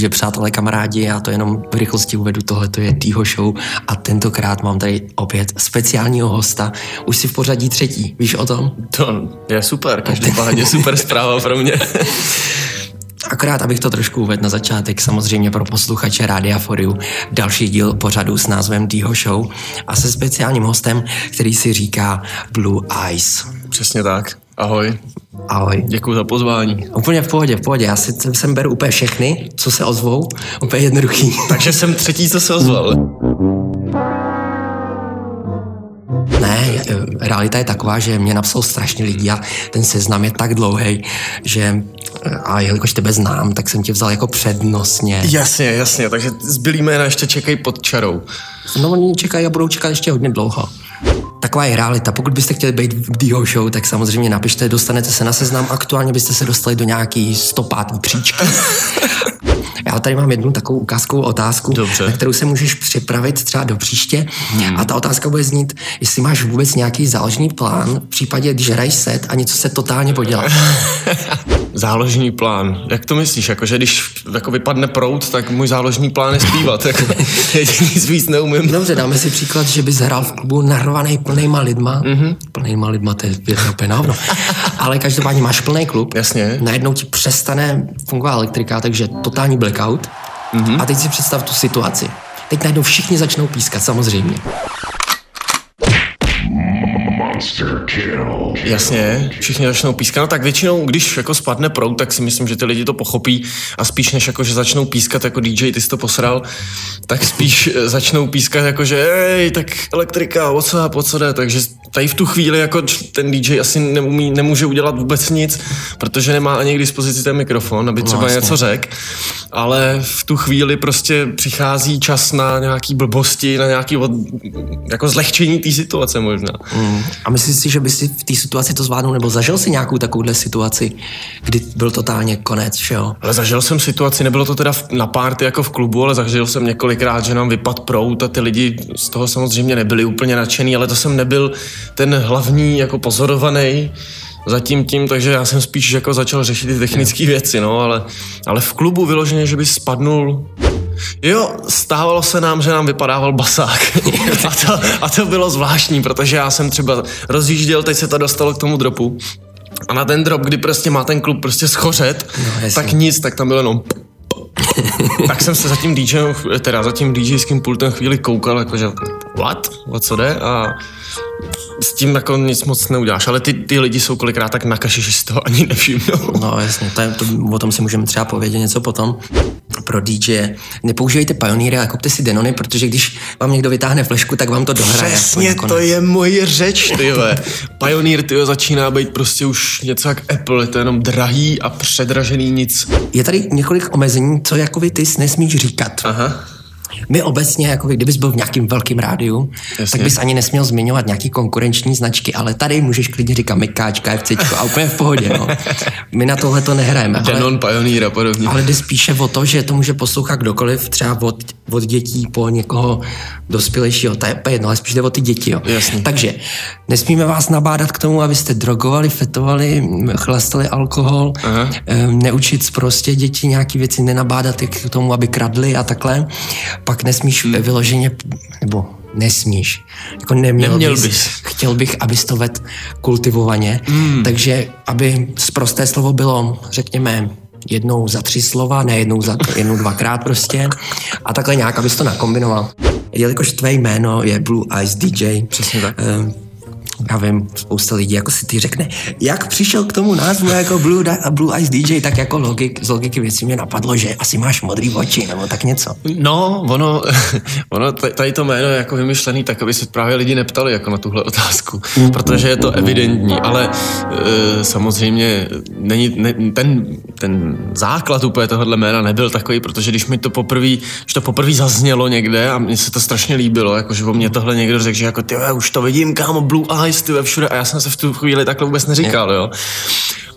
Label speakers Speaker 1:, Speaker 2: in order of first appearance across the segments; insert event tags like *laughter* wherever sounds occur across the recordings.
Speaker 1: Takže přátelé, kamarádi, já to jenom v rychlosti uvedu, tohle to je Dýho Show a tentokrát mám tady opět speciálního hosta, už si v pořadí třetí, víš o tom?
Speaker 2: To je super, každopádně super zpráva pro mě. *laughs*
Speaker 1: Akorát, abych to trošku uvedl na začátek, samozřejmě pro posluchače Rádia Foriu, další díl pořadu s názvem Dýho Show a se speciálním hostem, který si říká Blue Eyes.
Speaker 2: Přesně tak. Ahoj.
Speaker 1: Ahoj.
Speaker 2: Děkuji za pozvání.
Speaker 1: Úplně v pohodě, v pohodě. Já si sem beru úplně všechny, co se ozvou. Úplně jednoduchý. *laughs*
Speaker 2: Takže jsem třetí, co se ozval.
Speaker 1: Ne, realita je taková, že mě napsal strašně lidí a ten seznam je tak dlouhý, že a jelikož tebe znám, tak jsem tě vzal jako přednostně.
Speaker 2: Jasně, jasně, takže zbylý jména ještě čekají pod čarou.
Speaker 1: No oni čekají a budou čekat ještě hodně dlouho. Taková je realita. Pokud byste chtěli být v Dio Show, tak samozřejmě napište, dostanete se na seznam. Aktuálně byste se dostali do nějaký 105. příčky. *laughs* Já tady mám jednu takovou ukázkovou otázku,
Speaker 2: Dobře.
Speaker 1: na kterou se můžeš připravit třeba do příště. Hmm. A ta otázka bude znít, jestli máš vůbec nějaký záložní plán v případě, když hraješ set a něco se totálně podělá. *laughs*
Speaker 2: záložní plán. Jak to myslíš? Jako, že když jako vypadne prout, tak můj záložní plán je zpívat. Jako, *laughs* nic víc neumím.
Speaker 1: Dobře, dáme si příklad, že bys hrál v klubu narvaný plnýma lidma. Mm-hmm. Plnýma lidma, to je. Ale každopádně máš plný klub.
Speaker 2: Jasně.
Speaker 1: Najednou ti přestane fungovat elektrika, takže totální blackout. Mm-hmm. A teď si představ tu situaci. Teď najednou všichni začnou pískat, samozřejmě.
Speaker 2: Jasně, všichni začnou pískat. No tak většinou, když jako spadne prout, tak si myslím, že ty lidi to pochopí a spíš než jako, že začnou pískat jako DJ, ty jsi to posral, tak spíš začnou pískat jako, že hej, tak elektrika, o co, po co jde, takže tady v tu chvíli jako ten DJ asi neumí, nemůže udělat vůbec nic, protože nemá ani k dispozici ten mikrofon, aby třeba vlastně. něco řekl, ale v tu chvíli prostě přichází čas na nějaký blbosti, na nějaký od, jako zlehčení té situace možná.
Speaker 1: Mm. A myslíš si, že by si v té situaci to zvládnul, nebo zažil si nějakou takovouhle situaci, kdy byl totálně konec všeho?
Speaker 2: Ale zažil jsem situaci, nebylo to teda na párty jako v klubu, ale zažil jsem několikrát, že nám vypad prout a ty lidi z toho samozřejmě nebyli úplně nadšený, ale to jsem nebyl ten hlavní jako pozorovaný zatím tím, takže já jsem spíš jako začal řešit ty technické věci, no, ale, ale v klubu vyloženě, že by spadnul Jo, stávalo se nám, že nám vypadával basák. *laughs* a, to, a to bylo zvláštní, protože já jsem třeba rozjížděl, teď se to dostalo k tomu dropu. A na ten drop, kdy prostě má ten klub prostě schořet, no, tak nic, tak tam bylo jenom *laughs* tak jsem se za tím DJem, teda za tím DJským pultem chvíli koukal, jakože what? O co jde? A s tím jako nic moc neuděláš, ale ty, ty lidi jsou kolikrát tak na kaši, že si toho ani nevšimnou.
Speaker 1: No jasně, to, je, to, o tom si můžeme třeba povědět něco potom. Pro DJ nepoužívejte Pioneery, ale kupte si Denony, protože když vám někdo vytáhne flešku, tak vám to dohraje.
Speaker 2: Přesně, to je moje řeč, tyhle. Pioneer, tyhle, začíná být prostě už něco jak Apple, je to jenom drahý a předražený nic.
Speaker 1: Je tady několik omezení, co jako vy ty nesmíš říkat.
Speaker 2: Aha.
Speaker 1: My obecně, jako kdybys byl v nějakým velkým rádiu, Jasně. tak bys ani nesměl zmiňovat nějaký konkurenční značky, ale tady můžeš klidně říkat Mikáčka, FC a úplně v pohodě. No. My na tohle to nehrajeme.
Speaker 2: Denon, Pioneer a podobně.
Speaker 1: Ale jde spíše o to, že to může poslouchat kdokoliv, třeba od, od dětí po někoho dospělejšího, to je jedno, ale spíš jde o ty děti. Jo.
Speaker 2: Jasně.
Speaker 1: Takže nesmíme vás nabádat k tomu, abyste drogovali, fetovali, chlastali alkohol, Aha. neučit prostě děti nějaký věci, nenabádat je k tomu, aby kradli a takhle pak nesmíš hmm. vyloženě, nebo nesmíš, jako neměl,
Speaker 2: neměl
Speaker 1: bys,
Speaker 2: bys.
Speaker 1: chtěl bych, abys to ved kultivovaně,
Speaker 2: hmm.
Speaker 1: takže aby zprosté slovo bylo, řekněme, jednou za tři slova, ne jednou za jednou dvakrát prostě a takhle nějak, abys to nakombinoval. Jelikož tvé jméno je Blue Eyes DJ,
Speaker 2: Přesně tak.
Speaker 1: Eh, já vím, spousta lidí jako si ty řekne, jak přišel k tomu názvu jako Blue, da, Blue Eyes DJ, tak jako logik, z logiky věcí mě napadlo, že asi máš modrý oči nebo tak něco.
Speaker 2: No, ono, *laughs* ono tady to jméno je jako vymyšlený tak, aby se právě lidi neptali jako na tuhle otázku, protože je to evidentní, ale e, samozřejmě není, ne, ten, ten základ úplně tohohle jména nebyl takový, protože když mi to poprvé, když to poprvé zaznělo někde a mně se to strašně líbilo, jako že o mě tohle někdo řekl, že jako ty už to vidím, kámo, Blue Eyes, ty všude a já jsem se v tu chvíli takhle vůbec neříkal, jo.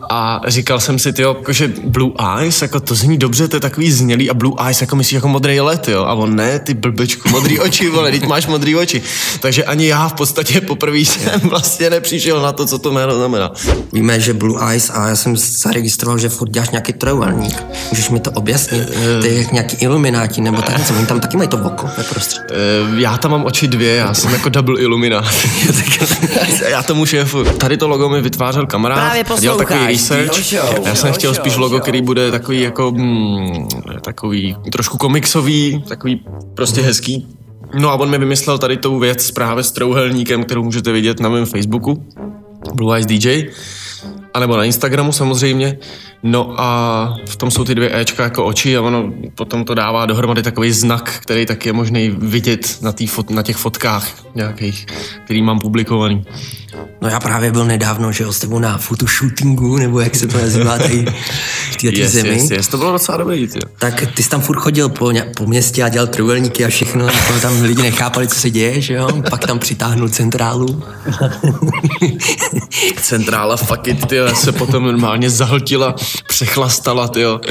Speaker 2: A říkal jsem si, tyjo, jako, že Blue Eyes, jako to zní dobře, to je takový znělý a Blue Eyes, jako myslíš jako modrý let, jo. A on ne, ty blbečku, modrý oči, vole, teď máš modrý oči. Takže ani já v podstatě poprvé jsem vlastně nepřišel na to, co to jméno znamená.
Speaker 1: Víme, že Blue Eyes a já jsem zaregistroval, že furt děláš nějaký trojuhelník. Můžeš mi to objasnit? To je jak nějaký ilumináti nebo tak něco. Oni tam taky mají to oko ve prostřed.
Speaker 2: Eh, Já tam mám oči dvě, já jsem jako double illuminát. *laughs* já tomu šéfu. Tady to logo mi vytvářel kamarád.
Speaker 3: Právě
Speaker 2: a dělal takový
Speaker 3: posloucháš,
Speaker 2: research. Já jsem chtěl spíš logo, který bude takový jako hmm, takový trošku komiksový, takový prostě hezký. No a on mi vymyslel tady tou věc právě s trouhelníkem, kterou můžete vidět na mém Facebooku. Blue Eyes DJ. A nebo na Instagramu samozřejmě. No a v tom jsou ty dvě Ečka jako oči a ono potom to dává dohromady takový znak, který taky je možný vidět na, tý fot, na těch fotkách nějakých, který mám publikovaný.
Speaker 1: No já právě byl nedávno, že jo, s tebou na fotoshootingu, nebo jak se to nazývá tady v této
Speaker 2: Yes,
Speaker 1: zemi.
Speaker 2: yes, yes, to bylo docela dobrý, tyjo.
Speaker 1: Tak ty jsi tam furt chodil po, po městě a dělal truhelníky a všechno, jako tam lidi nechápali, co se děje, že jo? Pak tam přitáhnul centrálu. *laughs*
Speaker 2: Centrála fuck it, tyjo, se potom normálně zahltila, přechlastala, tyjo,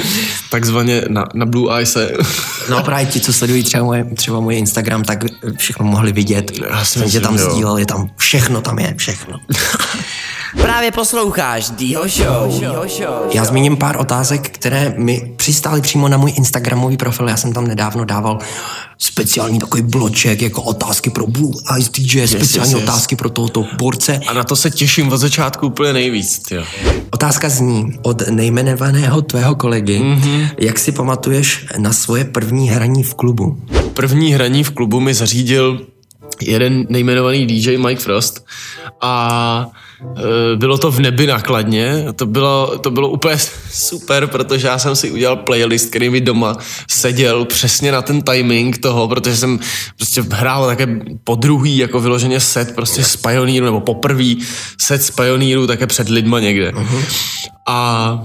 Speaker 2: takzvaně na, na Blue Eyese.
Speaker 1: No právě ti, co sledují třeba moje, třeba moje Instagram, tak všechno mohli vidět.
Speaker 2: Já
Speaker 1: jsem tam
Speaker 2: že jo.
Speaker 1: sdílel, je tam všechno, tam je všechno.
Speaker 3: Právě posloucháš Dího Show.
Speaker 1: Já zmíním pár otázek, které mi přistály přímo na můj Instagramový profil. Já jsem tam nedávno dával speciální takový bloček, jako otázky pro Blue Eyes DJ, speciální
Speaker 2: yes, yes.
Speaker 1: otázky pro tohoto borce.
Speaker 2: A na to se těším od začátku úplně nejvíc, tyjo.
Speaker 1: Otázka zní od nejmenovaného tvého kolegy, mm-hmm. jak si pamatuješ na svoje první hraní v klubu?
Speaker 2: První hraní v klubu mi zařídil jeden nejmenovaný DJ Mike Frost a e, bylo to v nebi nakladně. To bylo, to bylo úplně *laughs* super, protože já jsem si udělal playlist, který mi doma seděl přesně na ten timing toho, protože jsem prostě hrál také po druhý, jako vyloženě set prostě z Pioneeru, nebo poprvý set z Pioneeru také před lidma někde. Uh-huh. A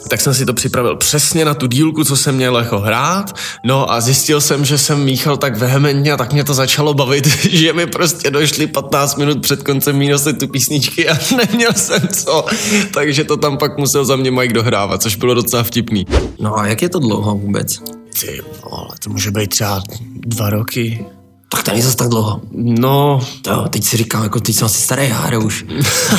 Speaker 2: tak jsem si to připravil přesně na tu dílku, co jsem měl jako hrát. No a zjistil jsem, že jsem míchal tak vehementně a tak mě to začalo bavit, *laughs* že mi prostě došly 15 minut před koncem mínosy tu písničky a *laughs* neměl jsem co. Takže to tam pak musel za mě Mike dohrávat, což bylo docela vtipný.
Speaker 1: No a jak je to dlouho vůbec?
Speaker 2: Ty vole, to může být třeba dva roky.
Speaker 1: Tak to není zase tak dlouho.
Speaker 2: No,
Speaker 1: To, teď si říkám, jako teď jsem asi starý, já hraju už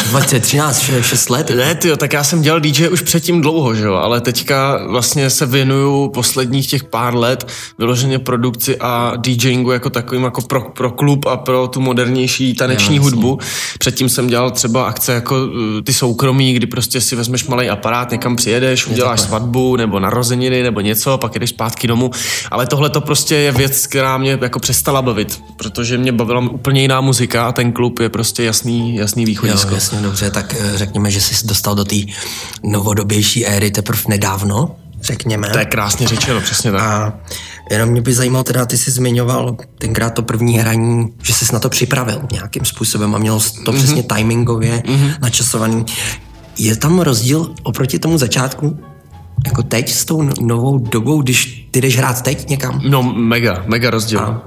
Speaker 1: 20, 13, 6 let.
Speaker 2: Ne, tyjo, tak já jsem dělal DJ už předtím dlouho, že jo, ale teďka vlastně se věnuju posledních těch pár let vyloženě produkci a DJingu jako takovým jako pro, pro klub a pro tu modernější taneční
Speaker 1: jasně.
Speaker 2: hudbu. Předtím jsem dělal třeba akce jako uh, ty soukromí, kdy prostě si vezmeš malý aparát, někam přijedeš, uděláš svatbu nebo narozeniny nebo něco, pak jdeš zpátky domů. Ale tohle to prostě je věc, která mě jako přestala bavit, protože mě bavila úplně jiná muzika a ten klub je prostě jasný, jasný
Speaker 1: Jo,
Speaker 2: východisko.
Speaker 1: jasně, dobře, tak eh, řekněme, že jsi dostal do té novodobější éry teprve nedávno, řekněme.
Speaker 2: To je krásně řečeno, přesně tak.
Speaker 1: A jenom mě by zajímalo, teda ty jsi zmiňoval tenkrát to první hraní, že jsi na to připravil nějakým způsobem a měl to mm-hmm. přesně timingově mm-hmm. načasovaný. Je tam rozdíl oproti tomu začátku, jako teď s tou no- novou dobou, když ty jdeš hrát teď někam?
Speaker 2: No mega, mega rozdíl.
Speaker 1: A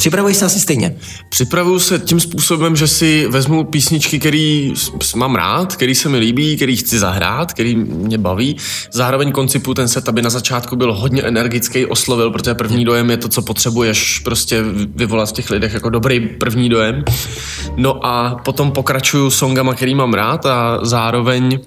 Speaker 1: připravuješ se asi stejně.
Speaker 2: Připravuju se tím způsobem, že si vezmu písničky, který mám rád, který se mi líbí, který chci zahrát, který mě baví. Zároveň koncipu ten set, aby na začátku byl hodně energický, oslovil, protože první dojem je to, co potřebuješ prostě vyvolat v těch lidech jako dobrý první dojem. No a potom pokračuju songama, který mám rád a zároveň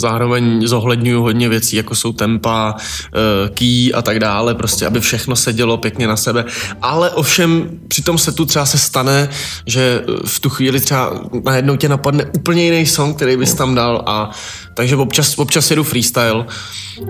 Speaker 2: Zároveň zohledňuju hodně věcí, jako jsou tempa, eh, key a tak dále, prostě aby všechno sedělo pěkně na sebe. Ale ovšem při tom setu třeba se stane, že v tu chvíli třeba najednou tě napadne úplně jiný song, který bys tam dal a takže občas, občas jedu freestyle,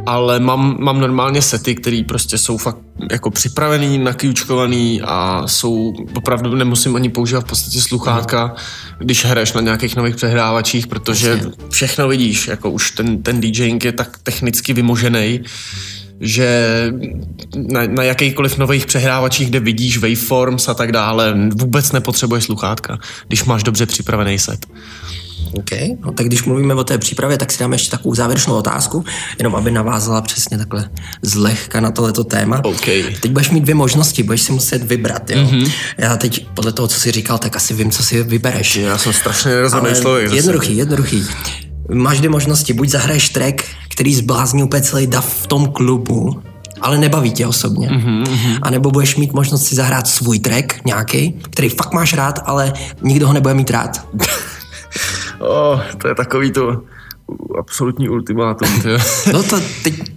Speaker 2: ale mám, mám normálně sety, které prostě jsou fakt jako připravený, nakýčkovaný a jsou opravdu nemusím ani používat v podstatě sluchátka, když hraješ na nějakých nových přehrávačích, protože všechno vidíš, jako už ten, ten DJing je tak technicky vymožený, že na, na jakýkoliv nových přehrávačích, kde vidíš waveforms a tak dále, vůbec nepotřebuješ sluchátka, když máš dobře připravený set.
Speaker 1: OK, no tak když mluvíme o té přípravě, tak si dáme ještě takovou závěrečnou otázku, jenom aby navázala přesně takhle zlehka na tohleto téma.
Speaker 2: OK.
Speaker 1: Teď budeš mít dvě možnosti, budeš si muset vybrat, jo. Mm-hmm. Já teď podle toho, co jsi říkal, tak asi vím, co si vybereš.
Speaker 2: Já jsem strašně nerozhodný
Speaker 1: Ale
Speaker 2: člověk. zase.
Speaker 1: jednoduchý, jednoduchý. máš dvě možnosti. Buď zahraješ track, který zblázní úplně celý dav v tom klubu, ale nebaví tě osobně. Mm-hmm. A nebo budeš mít možnost si zahrát svůj track nějaký, který fakt máš rád, ale nikdo ho nebude mít rád.
Speaker 2: Oh, to je takový to absolutní ultimátum.
Speaker 1: no to teď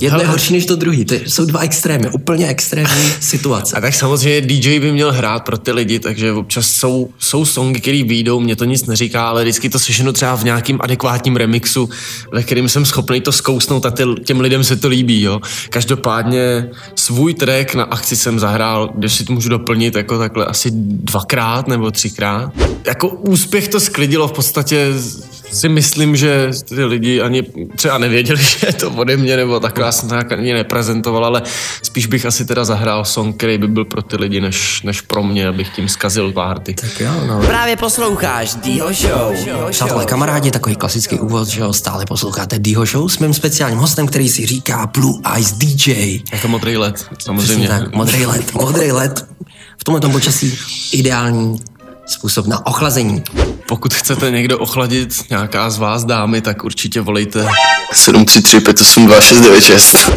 Speaker 1: Jedno je horší než to druhý. To jsou dva extrémy, úplně extrémní *laughs* situace.
Speaker 2: A tak samozřejmě DJ by měl hrát pro ty lidi, takže občas jsou, jsou songy, které výjdou, mě to nic neříká, ale vždycky to slyšenu třeba v nějakým adekvátním remixu, ve kterým jsem schopný to zkousnout a ty, těm lidem se to líbí. Jo. Každopádně svůj track na akci jsem zahrál, když si to můžu doplnit jako takhle asi dvakrát nebo třikrát. Jako úspěch to sklidilo v podstatě si myslím, že ty lidi ani třeba nevěděli, *laughs* že je to ode mě, nebo takhle já jsem to ani neprezentoval, ale spíš bych asi teda zahrál song, který by byl pro ty lidi, než, než pro mě, abych tím zkazil párty.
Speaker 1: Tak jo, no.
Speaker 3: Právě posloucháš Dýho Show.
Speaker 1: Přátelé, kamarádi, takový klasický úvod, že jo, stále posloucháte Dýho Show s mým speciálním hostem, který si říká Blue Eyes DJ.
Speaker 2: Jako modrý led, samozřejmě.
Speaker 1: Přesně tak, modrý led, modrý led. V tomhle počasí ideální způsob na ochlazení.
Speaker 2: Pokud chcete někdo ochladit, nějaká z vás dámy, tak určitě volejte 733 582 696.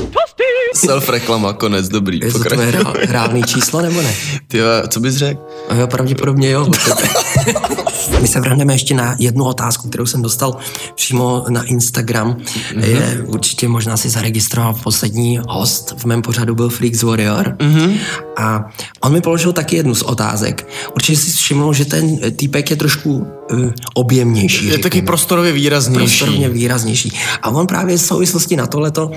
Speaker 2: Self-reklama, konec, dobrý.
Speaker 1: Je to tvoje reálný číslo, nebo ne?
Speaker 2: Ty co bys řekl?
Speaker 1: Jo, pravděpodobně jo. *laughs* My se vrhneme ještě na jednu otázku, kterou jsem dostal přímo na Instagram. Mm-hmm. Je určitě možná si zaregistroval poslední host v mém pořadu byl Freaks Warrior. Mm-hmm. A on mi položil taky jednu z otázek. Určitě si všiml, že ten týpek je trošku uh, objemnější.
Speaker 2: Je řekněme. taky prostorově výraznější.
Speaker 1: Prostorově výraznější. A on právě v souvislosti na tohleto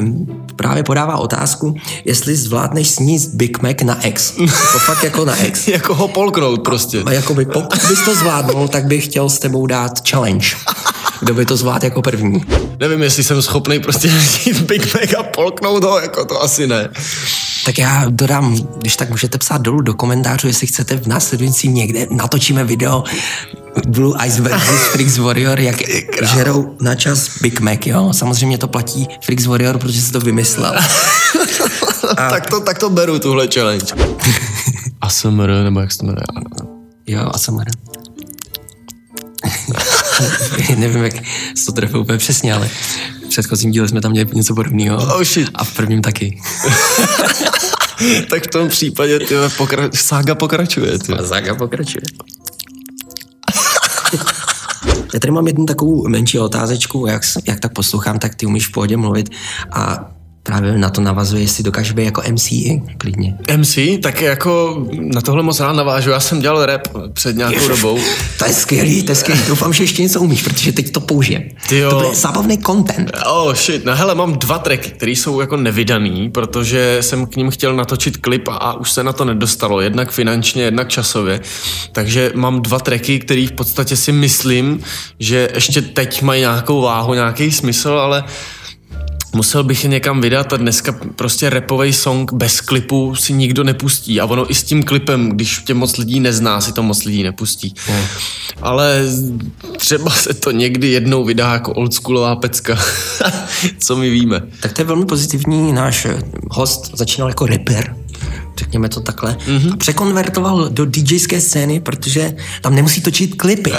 Speaker 1: um, právě podává otázku, jestli zvládneš sníst Big Mac na X. *laughs* To fakt jako na X.
Speaker 2: jako ho polknout prostě.
Speaker 1: A, a jakoby, pokud bys to zvládnul, tak bych chtěl s tebou dát challenge. Kdo by to zvládl jako první?
Speaker 2: Nevím, jestli jsem schopný prostě vzít *laughs* Big Mac a polknout ho, jako to asi ne.
Speaker 1: Tak já dodám, když tak můžete psát dolů do komentářů, jestli chcete v následujícím někde natočíme video Blue Ice versus Freaks Warrior, jak žerou na čas Big Mac, jo? Samozřejmě to platí Freaks Warrior, protože se to vymyslel.
Speaker 2: A... *laughs* tak, to, tak to beru, tuhle challenge. *laughs* ASMR, nebo jak se to jmenuje?
Speaker 1: Jo, ASMR. *laughs* Nevím, jak se to trefil úplně přesně, ale v předchozím díle jsme tam měli něco podobného.
Speaker 2: Oh shit.
Speaker 1: A v prvním taky. *laughs*
Speaker 2: tak v tom případě ty pokra- sága pokračuje. Ty.
Speaker 1: Sága pokračuje. *laughs* Já tady mám jednu takovou menší otázečku, jak, jak tak poslouchám, tak ty umíš v pohodě mluvit a právě na to navazuje, jestli dokáže být jako MC klidně.
Speaker 2: MC? Tak jako na tohle moc rád navážu. Já jsem dělal rap před nějakou Ježiš, dobou.
Speaker 1: To je skvělý, to je skvělý. Doufám, že ještě něco umíš, protože teď to použijem. Tyjo. To bude zábavný content.
Speaker 2: Oh shit, no hele, mám dva tracky, které jsou jako nevydaný, protože jsem k ním chtěl natočit klip a už se na to nedostalo, jednak finančně, jednak časově. Takže mám dva tracky, které v podstatě si myslím, že ještě teď mají nějakou váhu, nějaký smysl, ale musel bych je někam vydat a dneska prostě repový song bez klipu si nikdo nepustí a ono i s tím klipem, když tě moc lidí nezná, si to moc lidí nepustí. Hmm. Ale třeba se to někdy jednou vydá jako oldschoolová pecka, *laughs* co my víme.
Speaker 1: Tak to je velmi pozitivní, náš host začínal jako rapper, řekněme to takhle, mm-hmm. a překonvertoval do DJské scény, protože tam nemusí točit klipy.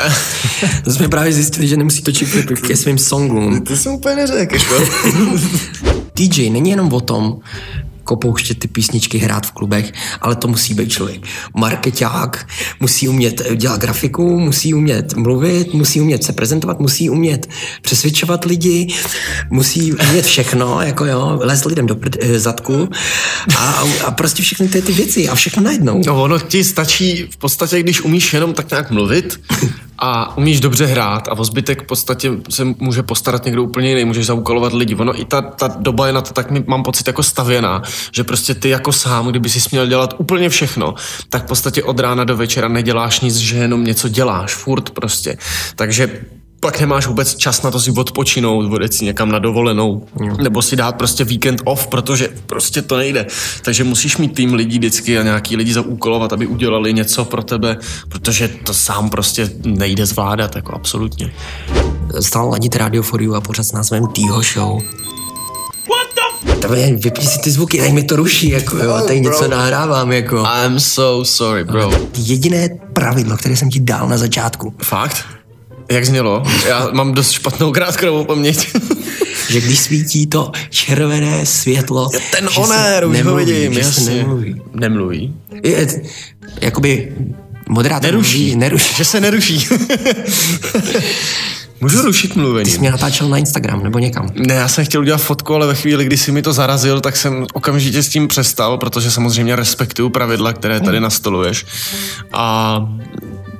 Speaker 1: to *laughs* jsme právě zjistili, že nemusí točit klipy ke svým songům.
Speaker 2: To jsem úplně neřekl. Jako. *laughs*
Speaker 1: DJ není jenom o tom, pouštět ty písničky, hrát v klubech, ale to musí být člověk marketák, musí umět dělat grafiku, musí umět mluvit, musí umět se prezentovat, musí umět přesvědčovat lidi, musí umět všechno, jako jo, les lidem do prd, eh, zadku a, a prostě všechny ty, ty věci a všechno najednou.
Speaker 2: No ono ti stačí v podstatě, když umíš jenom tak nějak mluvit, a umíš dobře hrát a o zbytek v podstatě se může postarat někdo úplně jiný, můžeš zaúkolovat lidi. Ono i ta, ta doba je na to tak mi, mám pocit jako stavěná, že prostě ty jako sám, kdyby si směl dělat úplně všechno, tak v podstatě od rána do večera neděláš nic, že jenom něco děláš, furt prostě. Takže pak nemáš vůbec čas na to si odpočinout, odjet si někam na dovolenou, mm. nebo si dát prostě víkend off, protože prostě to nejde. Takže musíš mít tým lidí vždycky a nějaký lidi zaúkolovat, aby udělali něco pro tebe, protože to sám prostě nejde zvládat, jako absolutně.
Speaker 1: Stál ladit Radio for You a pořád s názvem Týho Show. Tebe, vypni si ty zvuky, tady mi to ruší, jako jo, tady něco nahrávám, jako.
Speaker 2: I'm so sorry, bro.
Speaker 1: Jediné pravidlo, které jsem ti dal na začátku.
Speaker 2: Fakt? Jak znělo? Já mám dost špatnou krátkodobou paměť. *laughs*
Speaker 1: že když svítí to červené světlo,
Speaker 2: Ten
Speaker 1: že se
Speaker 2: onér, už ho
Speaker 1: nemluví,
Speaker 2: vidím,
Speaker 1: že se
Speaker 2: jasně.
Speaker 1: nemluví.
Speaker 2: Nemluví.
Speaker 1: Je, jakoby moderátor
Speaker 2: Neruší.
Speaker 1: mluví, neruší.
Speaker 2: Že se neruší. *laughs* Můžu rušit mluvení?
Speaker 1: Ty jsi mě natáčel na Instagram nebo někam.
Speaker 2: Ne, já jsem chtěl udělat fotku, ale ve chvíli, kdy si mi to zarazil, tak jsem okamžitě s tím přestal, protože samozřejmě respektuju pravidla, které tady nastoluješ. A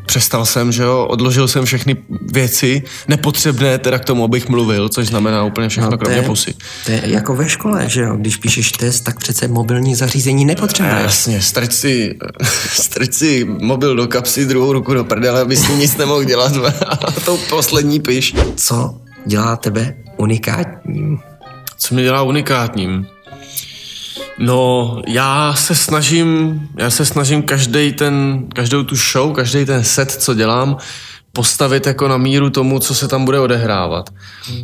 Speaker 2: přestal jsem, že jo, odložil jsem všechny věci nepotřebné teda k tomu, abych mluvil, což znamená úplně všechno, no, kromě
Speaker 1: je,
Speaker 2: pusy.
Speaker 1: to je jako ve škole, že jo? Když píšeš test, tak přece mobilní zařízení nepotřebuješ.
Speaker 2: jasně, strč si, *laughs* strč si mobil do kapsy, druhou ruku do prdele, aby s ním nic nemohl dělat *laughs* a to poslední piš.
Speaker 1: Co dělá tebe unikátním?
Speaker 2: Co mě dělá unikátním? No, já se snažím, já se snažím každý ten, každou tu show, každý ten set, co dělám, postavit jako na míru tomu, co se tam bude odehrávat.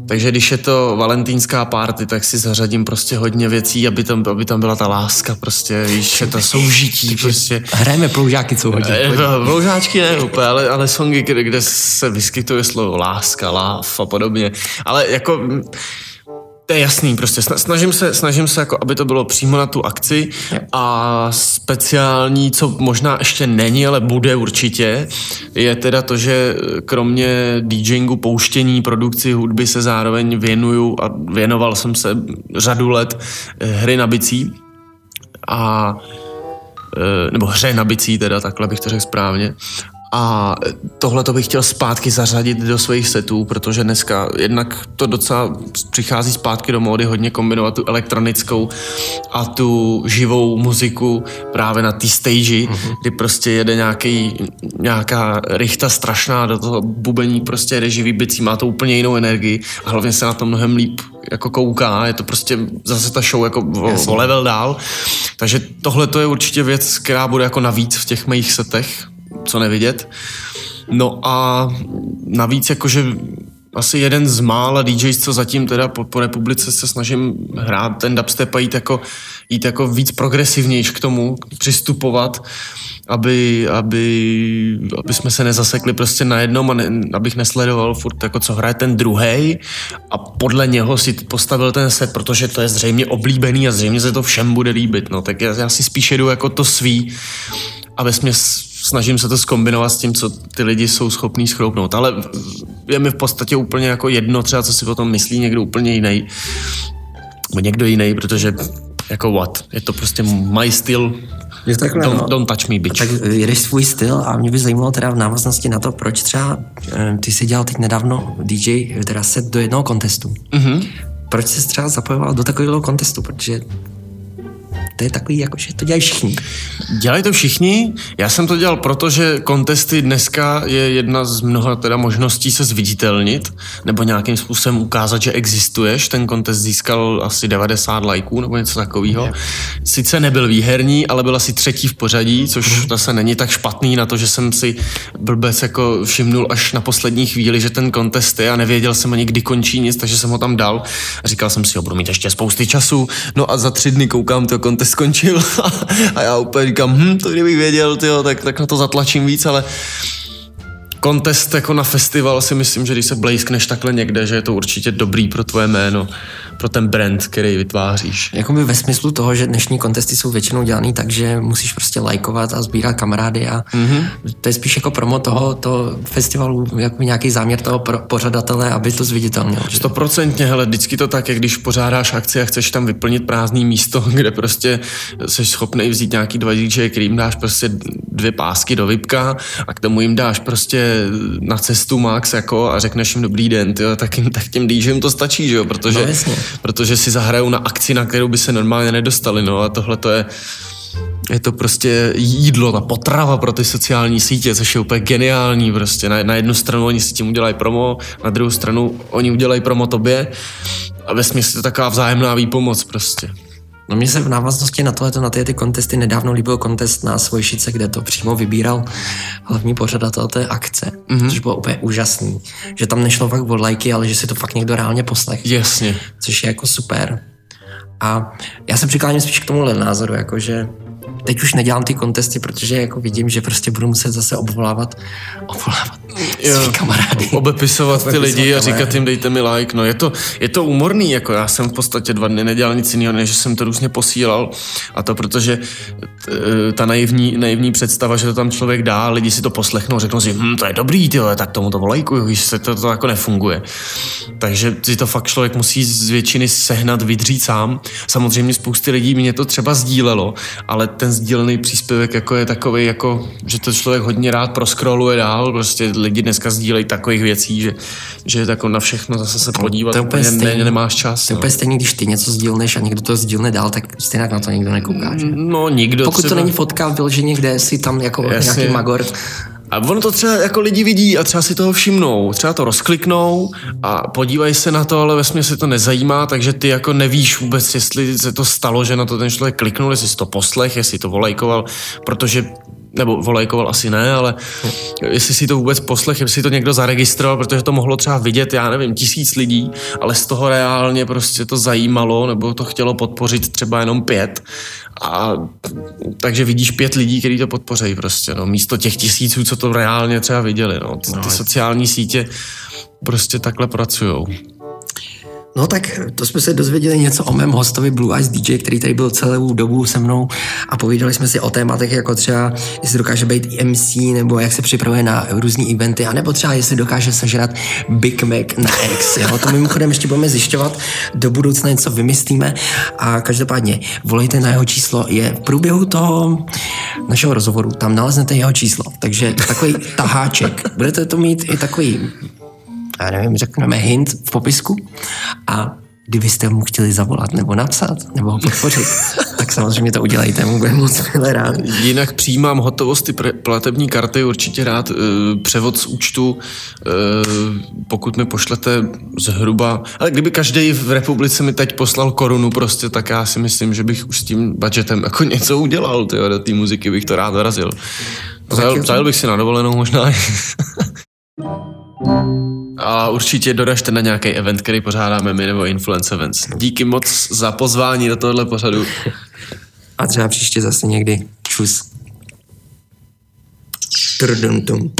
Speaker 2: Takže když je to valentínská party, tak si zařadím prostě hodně věcí, aby tam, aby tam byla ta láska, prostě, víš, je to soužití, prostě.
Speaker 1: Hrajeme ploužáky, co hodí.
Speaker 2: Eh, Vloužáčky ne úplně, ale, ale songy, kde, kde se vyskytuje slovo láska, láv a podobně. Ale jako... To je jasný, prostě Sna- snažím se, snažím se jako, aby to bylo přímo na tu akci a speciální, co možná ještě není, ale bude určitě, je teda to, že kromě DJingu, pouštění, produkci hudby se zároveň věnuju a věnoval jsem se řadu let eh, hry na bicí a eh, nebo hře na bicí teda, takhle bych to řekl správně. A tohle to bych chtěl zpátky zařadit do svých setů, protože dneska jednak to docela přichází zpátky do módy hodně kombinovat tu elektronickou a tu živou muziku právě na té stage, mm-hmm. kdy prostě jede nějaký, nějaká rychta strašná, do toho bubení prostě jede živý bicí, má to úplně jinou energii a hlavně se na to mnohem líp jako kouká, je to prostě zase ta show jako o, o level dál. Takže tohle to je určitě věc, která bude jako navíc v těch mých setech, co nevidět. No a navíc jakože asi jeden z mála DJs, co zatím teda po, po republice se snažím hrát ten dubstep a jít jako, jít jako víc progresivnějš k tomu, přistupovat, aby, aby, aby jsme se nezasekli prostě na jednom a ne, abych nesledoval furt jako co hraje ten druhý a podle něho si postavil ten set, protože to je zřejmě oblíbený a zřejmě se to všem bude líbit, no tak já, já si spíš jedu jako to svý a vesměs snažím se to skombinovat s tím, co ty lidi jsou schopní schroupnout. Ale je mi v podstatě úplně jako jedno třeba, co si o tom myslí někdo úplně jiný. Nebo někdo jiný, protože jako what? Je to prostě my styl.
Speaker 1: Je takhle,
Speaker 2: don't,
Speaker 1: no.
Speaker 2: don't touch me, bitch.
Speaker 1: Tak jedeš svůj styl a mě by zajímalo teda v návaznosti na to, proč třeba eh, ty jsi dělal teď nedávno DJ, teda set do jednoho kontestu. Mm-hmm. Proč jsi třeba zapojoval do takového kontestu, protože to je takový, jako, že to dělají všichni.
Speaker 2: Dělají to všichni. Já jsem to dělal proto, že kontesty dneska je jedna z mnoha teda možností se zviditelnit nebo nějakým způsobem ukázat, že existuješ. Ten kontest získal asi 90 lajků nebo něco takového. Sice nebyl výherní, ale byl asi třetí v pořadí, což zase není tak špatný na to, že jsem si blbec jako všimnul až na poslední chvíli, že ten kontest je a nevěděl jsem ani kdy končí nic, takže jsem ho tam dal a říkal jsem si, jo, budu mít ještě spousty času. No a za tři dny koukám, to kontest skončil. *laughs* A já úplně říkám, hm, to kdybych věděl, tyjo, tak, tak na to zatlačím víc, ale kontest jako na festival si myslím, že když se blejskneš takhle někde, že je to určitě dobrý pro tvoje jméno, pro ten brand, který vytváříš.
Speaker 1: Jakoby ve smyslu toho, že dnešní kontesty jsou většinou dělaný tak, že musíš prostě lajkovat a sbírat kamarády a mm-hmm. to je spíš jako promo toho, toho festivalu, jako nějaký záměr toho pro, pořadatele, aby to zviditelnil.
Speaker 2: Stoprocentně, hele, vždycky to tak, jak když pořádáš akci a chceš tam vyplnit prázdný místo, *laughs* kde prostě jsi schopný vzít nějaký dva DJ, kterým dáš prostě dvě pásky do vypka a k tomu jim dáš prostě na cestu max jako a řekneš jim dobrý den, tyjo, tak, jim, tak těm DJům to stačí, že jo, protože,
Speaker 1: No, jasně.
Speaker 2: Protože si zahrajou na akci, na kterou by se normálně nedostali, no a tohle to je je to prostě jídlo, ta potrava pro ty sociální sítě, což je úplně geniální prostě. Na, na jednu stranu oni si tím udělají promo, na druhou stranu oni udělají promo tobě a ve je to taková vzájemná výpomoc prostě.
Speaker 1: No mně se v návaznosti na tohleto, na ty, ty kontesty nedávno líbil kontest na Svojšice, kde to přímo vybíral hlavní pořadatel té akce, mm-hmm. což bylo úplně úžasný. Že tam nešlo fakt o lajky, ale že si to fakt někdo reálně poslech.
Speaker 2: Jasně.
Speaker 1: což je jako super. A já se přikláním spíš k tomuhle názoru, jako že teď už nedělám ty kontesty, protože jako vidím, že prostě budu muset zase obvolávat, obvolávat svý kamarády.
Speaker 2: Obepisovat ty
Speaker 1: Obepisovat
Speaker 2: lidi a říkat jim dejte mi like. No je to, je to úmorný, jako já jsem v podstatě dva dny nedělal nic jiného, než jsem to různě posílal a to protože ta naivní, naivní představa, že to tam člověk dá, lidi si to poslechnou, řeknou si, hm, to je dobrý, tyjo, tak tomu to volejkuju, víš, se to, to jako nefunguje. Takže si to fakt člověk musí z většiny sehnat, vydřít sám. Samozřejmě spousty lidí mě to třeba sdílelo, ale ten sdílený příspěvek jako je takový, jako, že to člověk hodně rád proskroluje dál, prostě lidi dneska sdílejí takových věcí, že, že je jako na všechno zase se podívat,
Speaker 1: to je úplně
Speaker 2: úplně ne,
Speaker 1: stejný.
Speaker 2: nemáš čas.
Speaker 1: To je
Speaker 2: No.
Speaker 1: úplně stejný, když ty něco sdílneš a někdo to sdílne dál, tak stejně na to nikdo nekouká. Že?
Speaker 2: no nikdo
Speaker 1: Pokud
Speaker 2: třeba...
Speaker 1: to není fotka vyloženě, kde si tam jako
Speaker 2: Jasně.
Speaker 1: nějaký magor,
Speaker 2: A ono to třeba jako lidi vidí a třeba si toho všimnou, třeba to rozkliknou a podívají se na to, ale ve si to nezajímá, takže ty jako nevíš vůbec, jestli se to stalo, že na to ten člověk kliknul, jestli si to poslech, jestli to volejkoval, protože nebo volejkoval asi ne, ale jestli si to vůbec poslech, jestli si to někdo zaregistroval, protože to mohlo třeba vidět, já nevím, tisíc lidí, ale z toho reálně prostě to zajímalo, nebo to chtělo podpořit třeba jenom pět. A takže vidíš pět lidí, kteří to podpořejí prostě, no, místo těch tisíců, co to reálně třeba viděli, no. Ty, ty sociální sítě prostě takhle pracujou.
Speaker 1: No tak to jsme se dozvěděli něco o mém hostovi Blue Eyes DJ, který tady byl celou dobu se mnou a povídali jsme si o tématech jako třeba, jestli dokáže být MC nebo jak se připravuje na různé eventy, anebo třeba jestli dokáže sežrat Big Mac na X. Jo? To mimochodem ještě budeme zjišťovat, do budoucna něco vymyslíme a každopádně volejte na jeho číslo. Je v průběhu toho našeho rozhovoru, tam naleznete jeho číslo, takže takový taháček. Budete to mít i takový já nevím, řekneme hint v popisku a kdybyste mu chtěli zavolat nebo napsat, nebo ho podpořit, *laughs* tak samozřejmě to udělejte, mu budeme moc milé rád.
Speaker 2: Jinak přijímám hotovost ty pre- platební karty, určitě rád uh, převod z účtu, uh, pokud mi pošlete zhruba, ale kdyby každý v republice mi teď poslal korunu prostě, tak já si myslím, že bych už s tím budgetem jako něco udělal, tyjo, do té muziky bych to rád dorazil. Zajel, zajel bych si na dovolenou možná. *laughs* A určitě doražte na nějaký event, který pořádáme my nebo Influence Events. Díky moc za pozvání do tohohle pořadu. *laughs*
Speaker 1: A třeba příště zase někdy. Čus. Trdum tum.